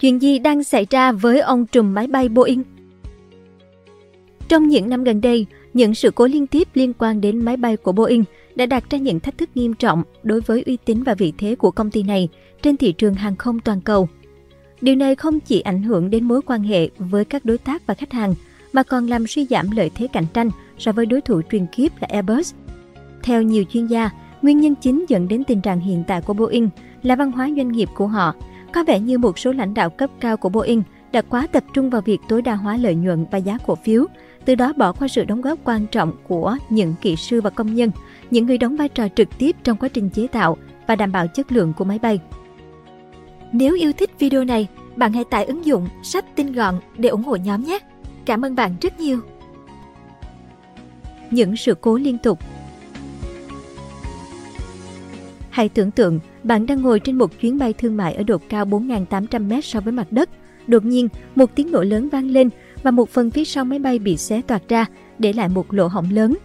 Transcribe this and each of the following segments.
Chuyện gì đang xảy ra với ông trùm máy bay Boeing? Trong những năm gần đây, những sự cố liên tiếp liên quan đến máy bay của Boeing đã đặt ra những thách thức nghiêm trọng đối với uy tín và vị thế của công ty này trên thị trường hàng không toàn cầu. Điều này không chỉ ảnh hưởng đến mối quan hệ với các đối tác và khách hàng, mà còn làm suy giảm lợi thế cạnh tranh so với đối thủ truyền kiếp là Airbus. Theo nhiều chuyên gia, nguyên nhân chính dẫn đến tình trạng hiện tại của Boeing là văn hóa doanh nghiệp của họ. Có vẻ như một số lãnh đạo cấp cao của Boeing đã quá tập trung vào việc tối đa hóa lợi nhuận và giá cổ phiếu, từ đó bỏ qua sự đóng góp quan trọng của những kỹ sư và công nhân, những người đóng vai trò trực tiếp trong quá trình chế tạo và đảm bảo chất lượng của máy bay. Nếu yêu thích video này, bạn hãy tải ứng dụng sách tin gọn để ủng hộ nhóm nhé. Cảm ơn bạn rất nhiều. Những sự cố liên tục Hãy tưởng tượng bạn đang ngồi trên một chuyến bay thương mại ở độ cao 4.800m so với mặt đất. Đột nhiên, một tiếng nổ lớn vang lên và một phần phía sau máy bay bị xé toạc ra, để lại một lỗ hổng lớn.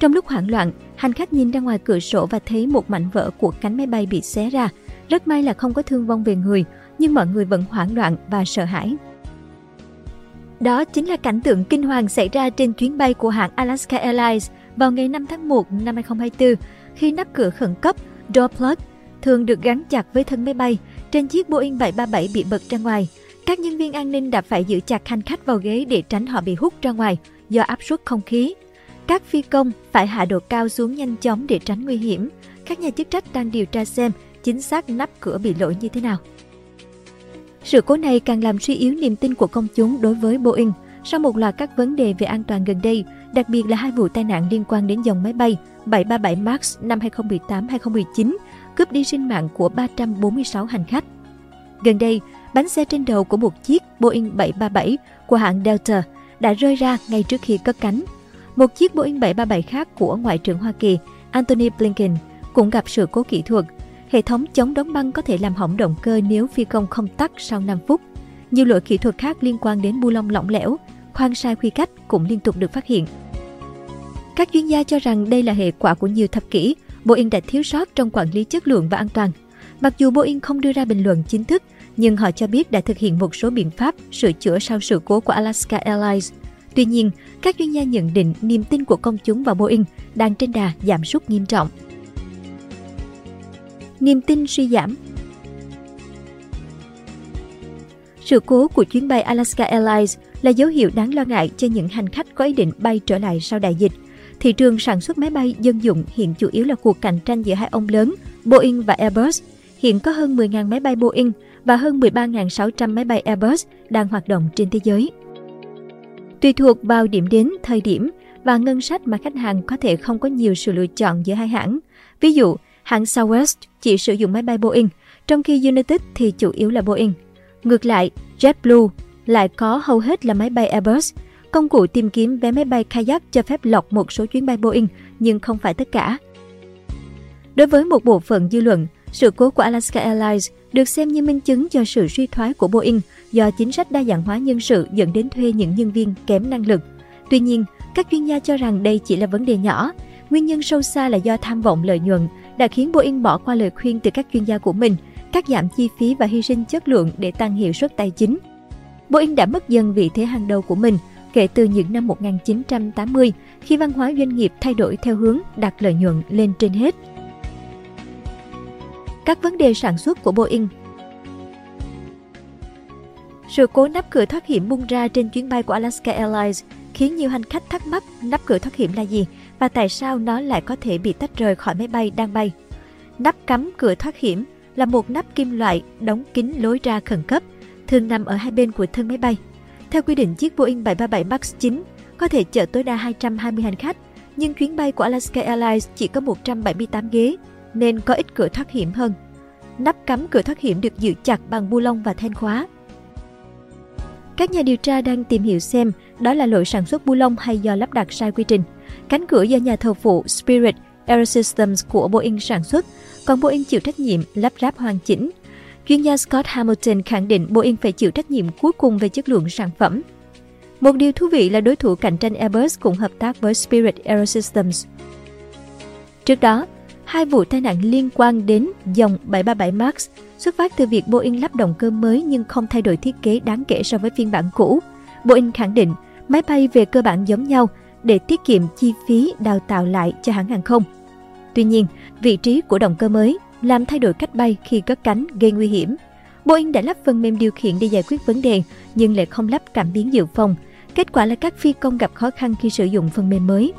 Trong lúc hoảng loạn, hành khách nhìn ra ngoài cửa sổ và thấy một mảnh vỡ của cánh máy bay bị xé ra. Rất may là không có thương vong về người, nhưng mọi người vẫn hoảng loạn và sợ hãi. Đó chính là cảnh tượng kinh hoàng xảy ra trên chuyến bay của hãng Alaska Airlines vào ngày 5 tháng 1 năm 2024 khi nắp cửa khẩn cấp door plug thường được gắn chặt với thân máy bay trên chiếc Boeing 737 bị bật ra ngoài. Các nhân viên an ninh đã phải giữ chặt hành khách vào ghế để tránh họ bị hút ra ngoài do áp suất không khí. Các phi công phải hạ độ cao xuống nhanh chóng để tránh nguy hiểm. Các nhà chức trách đang điều tra xem chính xác nắp cửa bị lỗi như thế nào. Sự cố này càng làm suy yếu niềm tin của công chúng đối với Boeing sau một loạt các vấn đề về an toàn gần đây, đặc biệt là hai vụ tai nạn liên quan đến dòng máy bay 737 MAX năm 2018-2019, cướp đi sinh mạng của 346 hành khách. Gần đây, bánh xe trên đầu của một chiếc Boeing 737 của hãng Delta đã rơi ra ngay trước khi cất cánh. Một chiếc Boeing 737 khác của Ngoại trưởng Hoa Kỳ Antony Blinken cũng gặp sự cố kỹ thuật Hệ thống chống đóng băng có thể làm hỏng động cơ nếu phi công không tắt sau 5 phút. Nhiều lỗi kỹ thuật khác liên quan đến bu lông lỏng lẻo, khoan sai quy cách cũng liên tục được phát hiện. Các chuyên gia cho rằng đây là hệ quả của nhiều thập kỷ, Boeing đã thiếu sót trong quản lý chất lượng và an toàn. Mặc dù Boeing không đưa ra bình luận chính thức, nhưng họ cho biết đã thực hiện một số biện pháp sửa chữa sau sự cố của Alaska Airlines. Tuy nhiên, các chuyên gia nhận định niềm tin của công chúng vào Boeing đang trên đà giảm sút nghiêm trọng niềm tin suy giảm. Sự cố của chuyến bay Alaska Airlines là dấu hiệu đáng lo ngại cho những hành khách có ý định bay trở lại sau đại dịch. Thị trường sản xuất máy bay dân dụng hiện chủ yếu là cuộc cạnh tranh giữa hai ông lớn Boeing và Airbus. Hiện có hơn 10.000 máy bay Boeing và hơn 13.600 máy bay Airbus đang hoạt động trên thế giới. Tùy thuộc vào điểm đến, thời điểm và ngân sách mà khách hàng có thể không có nhiều sự lựa chọn giữa hai hãng. Ví dụ, hãng Southwest chỉ sử dụng máy bay Boeing, trong khi United thì chủ yếu là Boeing. Ngược lại, JetBlue lại có hầu hết là máy bay Airbus. Công cụ tìm kiếm vé máy bay kayak cho phép lọc một số chuyến bay Boeing, nhưng không phải tất cả. Đối với một bộ phận dư luận, sự cố của Alaska Airlines được xem như minh chứng cho sự suy thoái của Boeing do chính sách đa dạng hóa nhân sự dẫn đến thuê những nhân viên kém năng lực. Tuy nhiên, các chuyên gia cho rằng đây chỉ là vấn đề nhỏ. Nguyên nhân sâu xa là do tham vọng lợi nhuận đã khiến Boeing bỏ qua lời khuyên từ các chuyên gia của mình, cắt giảm chi phí và hy sinh chất lượng để tăng hiệu suất tài chính. Boeing đã mất dần vị thế hàng đầu của mình kể từ những năm 1980 khi văn hóa doanh nghiệp thay đổi theo hướng đặt lợi nhuận lên trên hết. Các vấn đề sản xuất của Boeing Sự cố nắp cửa thoát hiểm bung ra trên chuyến bay của Alaska Airlines khiến nhiều hành khách thắc mắc nắp cửa thoát hiểm là gì và tại sao nó lại có thể bị tách rời khỏi máy bay đang bay. Nắp cắm cửa thoát hiểm là một nắp kim loại đóng kín lối ra khẩn cấp, thường nằm ở hai bên của thân máy bay. Theo quy định, chiếc Boeing 737 MAX 9 có thể chở tối đa 220 hành khách, nhưng chuyến bay của Alaska Airlines chỉ có 178 ghế, nên có ít cửa thoát hiểm hơn. Nắp cắm cửa thoát hiểm được giữ chặt bằng bu lông và then khóa. Các nhà điều tra đang tìm hiểu xem đó là lỗi sản xuất bu lông hay do lắp đặt sai quy trình. Cánh cửa do nhà thầu phụ Spirit Aerosystems của Boeing sản xuất, còn Boeing chịu trách nhiệm lắp ráp hoàn chỉnh. Chuyên gia Scott Hamilton khẳng định Boeing phải chịu trách nhiệm cuối cùng về chất lượng sản phẩm. Một điều thú vị là đối thủ cạnh tranh Airbus cũng hợp tác với Spirit Aerosystems. Trước đó, hai vụ tai nạn liên quan đến dòng 737 MAX xuất phát từ việc Boeing lắp động cơ mới nhưng không thay đổi thiết kế đáng kể so với phiên bản cũ. Boeing khẳng định máy bay về cơ bản giống nhau để tiết kiệm chi phí đào tạo lại cho hãng hàng không. Tuy nhiên, vị trí của động cơ mới làm thay đổi cách bay khi cất cánh gây nguy hiểm. Boeing đã lắp phần mềm điều khiển để giải quyết vấn đề nhưng lại không lắp cảm biến dự phòng. Kết quả là các phi công gặp khó khăn khi sử dụng phần mềm mới.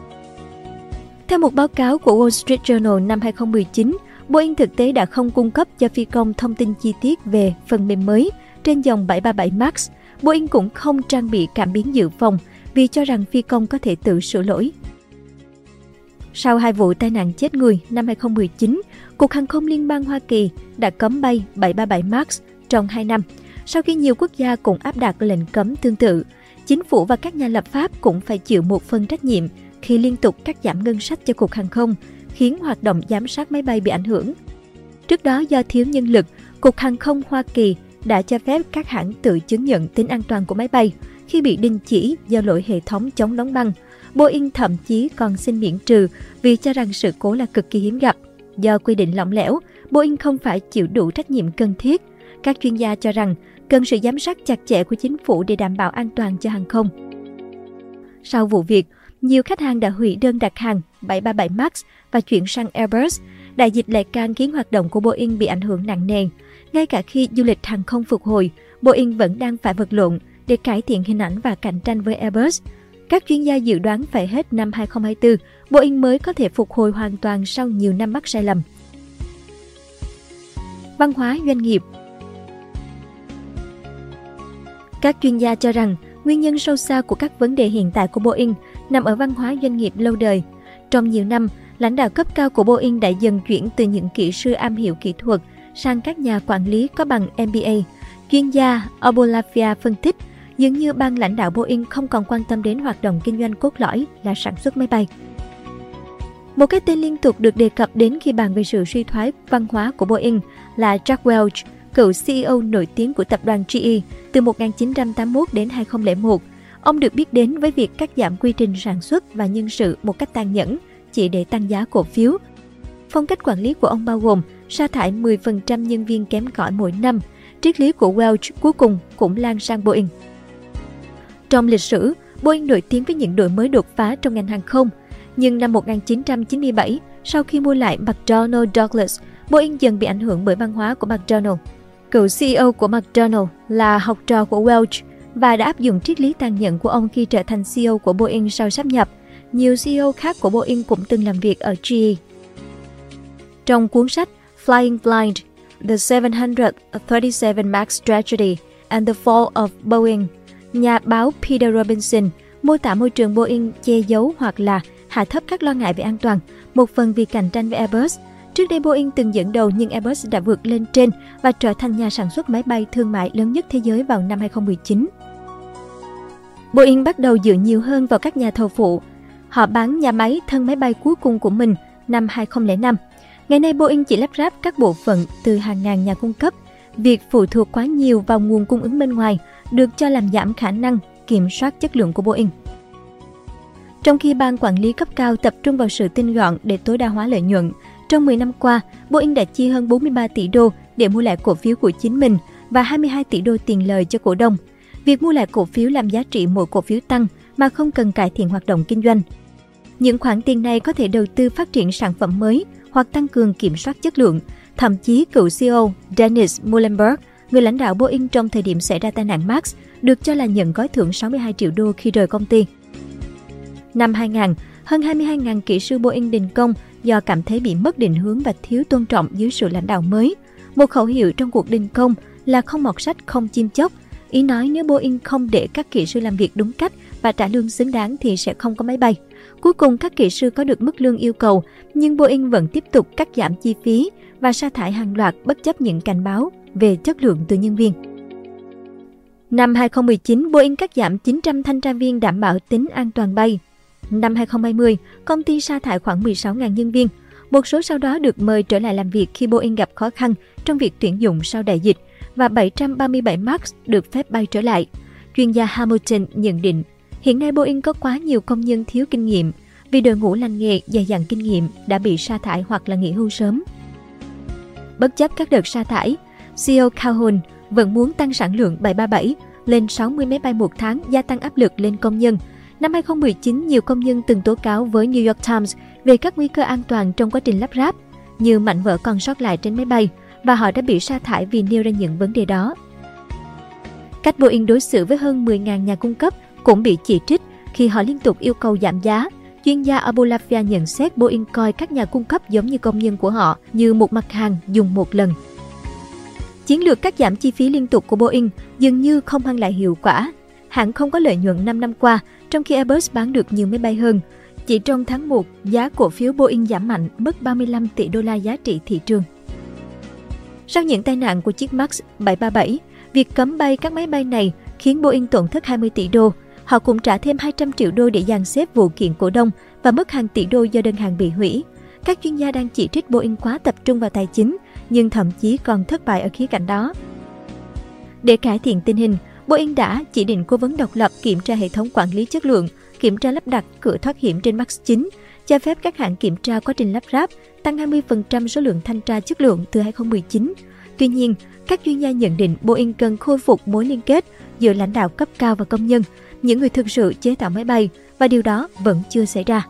Theo một báo cáo của Wall Street Journal năm 2019, Boeing thực tế đã không cung cấp cho phi công thông tin chi tiết về phần mềm mới trên dòng 737 MAX. Boeing cũng không trang bị cảm biến dự phòng vì cho rằng phi công có thể tự sửa lỗi. Sau hai vụ tai nạn chết người năm 2019, Cục Hàng không Liên bang Hoa Kỳ đã cấm bay 737 MAX trong 2 năm. Sau khi nhiều quốc gia cũng áp đặt lệnh cấm tương tự, chính phủ và các nhà lập pháp cũng phải chịu một phần trách nhiệm khi liên tục cắt giảm ngân sách cho Cục Hàng không, khiến hoạt động giám sát máy bay bị ảnh hưởng. Trước đó do thiếu nhân lực, Cục Hàng không Hoa Kỳ đã cho phép các hãng tự chứng nhận tính an toàn của máy bay khi bị đình chỉ do lỗi hệ thống chống đóng băng. Boeing thậm chí còn xin miễn trừ vì cho rằng sự cố là cực kỳ hiếm gặp. Do quy định lỏng lẻo, Boeing không phải chịu đủ trách nhiệm cần thiết. Các chuyên gia cho rằng cần sự giám sát chặt chẽ của chính phủ để đảm bảo an toàn cho hàng không. Sau vụ việc, nhiều khách hàng đã hủy đơn đặt hàng 737 MAX và chuyển sang Airbus. Đại dịch lại càng khiến hoạt động của Boeing bị ảnh hưởng nặng nề. Ngay cả khi du lịch hàng không phục hồi, Boeing vẫn đang phải vật lộn để cải thiện hình ảnh và cạnh tranh với Airbus. Các chuyên gia dự đoán phải hết năm 2024, Boeing mới có thể phục hồi hoàn toàn sau nhiều năm mắc sai lầm. Văn hóa doanh nghiệp Các chuyên gia cho rằng nguyên nhân sâu xa của các vấn đề hiện tại của Boeing nằm ở văn hóa doanh nghiệp lâu đời. Trong nhiều năm, lãnh đạo cấp cao của Boeing đã dần chuyển từ những kỹ sư am hiểu kỹ thuật sang các nhà quản lý có bằng MBA. Chuyên gia Obolafia phân tích, dường như ban lãnh đạo Boeing không còn quan tâm đến hoạt động kinh doanh cốt lõi là sản xuất máy bay. Một cái tên liên tục được đề cập đến khi bàn về sự suy thoái văn hóa của Boeing là Jack Welch, cựu CEO nổi tiếng của tập đoàn GE từ 1981 đến 2001. Ông được biết đến với việc cắt giảm quy trình sản xuất và nhân sự một cách tàn nhẫn chỉ để tăng giá cổ phiếu. Phong cách quản lý của ông bao gồm sa thải 10% nhân viên kém cỏi mỗi năm. Triết lý của Welch cuối cùng cũng lan sang Boeing. Trong lịch sử, Boeing nổi tiếng với những đổi mới đột phá trong ngành hàng không. Nhưng năm 1997, sau khi mua lại McDonnell Douglas, Boeing dần bị ảnh hưởng bởi văn hóa của McDonnell. Cựu CEO của McDonnell là học trò của Welch và đã áp dụng triết lý tàn nhẫn của ông khi trở thành CEO của Boeing sau sáp nhập. Nhiều CEO khác của Boeing cũng từng làm việc ở GE. Trong cuốn sách Flying Blind, The 737 MAX Tragedy and the Fall of Boeing, nhà báo Peter Robinson mô tả môi trường Boeing che giấu hoặc là hạ thấp các lo ngại về an toàn, một phần vì cạnh tranh với Airbus. Trước đây Boeing từng dẫn đầu nhưng Airbus đã vượt lên trên và trở thành nhà sản xuất máy bay thương mại lớn nhất thế giới vào năm 2019. Boeing bắt đầu dựa nhiều hơn vào các nhà thầu phụ. Họ bán nhà máy thân máy bay cuối cùng của mình năm 2005. Ngày nay Boeing chỉ lắp ráp các bộ phận từ hàng ngàn nhà cung cấp. Việc phụ thuộc quá nhiều vào nguồn cung ứng bên ngoài được cho làm giảm khả năng kiểm soát chất lượng của Boeing. Trong khi ban quản lý cấp cao tập trung vào sự tinh gọn để tối đa hóa lợi nhuận, trong 10 năm qua, Boeing đã chi hơn 43 tỷ đô để mua lại cổ phiếu của chính mình và 22 tỷ đô tiền lời cho cổ đông. Việc mua lại cổ phiếu làm giá trị mỗi cổ phiếu tăng mà không cần cải thiện hoạt động kinh doanh. Những khoản tiền này có thể đầu tư phát triển sản phẩm mới hoặc tăng cường kiểm soát chất lượng. Thậm chí cựu CEO Dennis Muhlenberg, người lãnh đạo Boeing trong thời điểm xảy ra tai nạn Max, được cho là nhận gói thưởng 62 triệu đô khi rời công ty. Năm 2000, hơn 22.000 kỹ sư Boeing đình công do cảm thấy bị mất định hướng và thiếu tôn trọng dưới sự lãnh đạo mới. Một khẩu hiệu trong cuộc đình công là không mọt sách không chim chóc. Ý nói nếu Boeing không để các kỹ sư làm việc đúng cách và trả lương xứng đáng thì sẽ không có máy bay. Cuối cùng các kỹ sư có được mức lương yêu cầu, nhưng Boeing vẫn tiếp tục cắt giảm chi phí và sa thải hàng loạt bất chấp những cảnh báo về chất lượng từ nhân viên. Năm 2019, Boeing cắt giảm 900 thanh tra viên đảm bảo tính an toàn bay Năm 2020, công ty sa thải khoảng 16.000 nhân viên. Một số sau đó được mời trở lại làm việc khi Boeing gặp khó khăn trong việc tuyển dụng sau đại dịch và 737 MAX được phép bay trở lại. Chuyên gia Hamilton nhận định, hiện nay Boeing có quá nhiều công nhân thiếu kinh nghiệm vì đội ngũ lành nghề dày dặn kinh nghiệm đã bị sa thải hoặc là nghỉ hưu sớm. Bất chấp các đợt sa thải, CEO Calhoun vẫn muốn tăng sản lượng 737 lên 60 máy bay một tháng gia tăng áp lực lên công nhân. Năm 2019, nhiều công nhân từng tố cáo với New York Times về các nguy cơ an toàn trong quá trình lắp ráp, như mảnh vỡ còn sót lại trên máy bay, và họ đã bị sa thải vì nêu ra những vấn đề đó. Cách Boeing đối xử với hơn 10.000 nhà cung cấp cũng bị chỉ trích khi họ liên tục yêu cầu giảm giá. Chuyên gia Abulafia nhận xét Boeing coi các nhà cung cấp giống như công nhân của họ, như một mặt hàng dùng một lần. Chiến lược cắt giảm chi phí liên tục của Boeing dường như không mang lại hiệu quả. Hãng không có lợi nhuận 5 năm qua, trong khi Airbus bán được nhiều máy bay hơn. Chỉ trong tháng 1, giá cổ phiếu Boeing giảm mạnh, mất 35 tỷ đô la giá trị thị trường. Sau những tai nạn của chiếc Max 737, việc cấm bay các máy bay này khiến Boeing tổn thất 20 tỷ đô. Họ cũng trả thêm 200 triệu đô để dàn xếp vụ kiện cổ đông và mất hàng tỷ đô do đơn hàng bị hủy. Các chuyên gia đang chỉ trích Boeing quá tập trung vào tài chính, nhưng thậm chí còn thất bại ở khía cạnh đó. Để cải thiện tình hình, Boeing đã chỉ định cố vấn độc lập kiểm tra hệ thống quản lý chất lượng, kiểm tra lắp đặt cửa thoát hiểm trên Max 9, cho phép các hãng kiểm tra quá trình lắp ráp, tăng 20% số lượng thanh tra chất lượng từ 2019. Tuy nhiên, các chuyên gia nhận định Boeing cần khôi phục mối liên kết giữa lãnh đạo cấp cao và công nhân, những người thực sự chế tạo máy bay, và điều đó vẫn chưa xảy ra.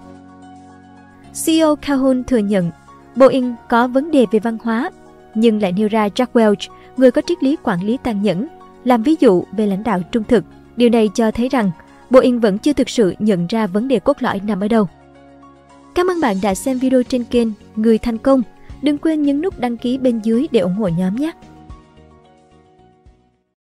CEO Calhoun thừa nhận Boeing có vấn đề về văn hóa, nhưng lại nêu ra Jack Welch, người có triết lý quản lý tàn nhẫn, làm ví dụ về lãnh đạo trung thực. Điều này cho thấy rằng Boeing vẫn chưa thực sự nhận ra vấn đề cốt lõi nằm ở đâu. Cảm ơn bạn đã xem video trên kênh Người Thành Công. Đừng quên nhấn nút đăng ký bên dưới để ủng hộ nhóm nhé!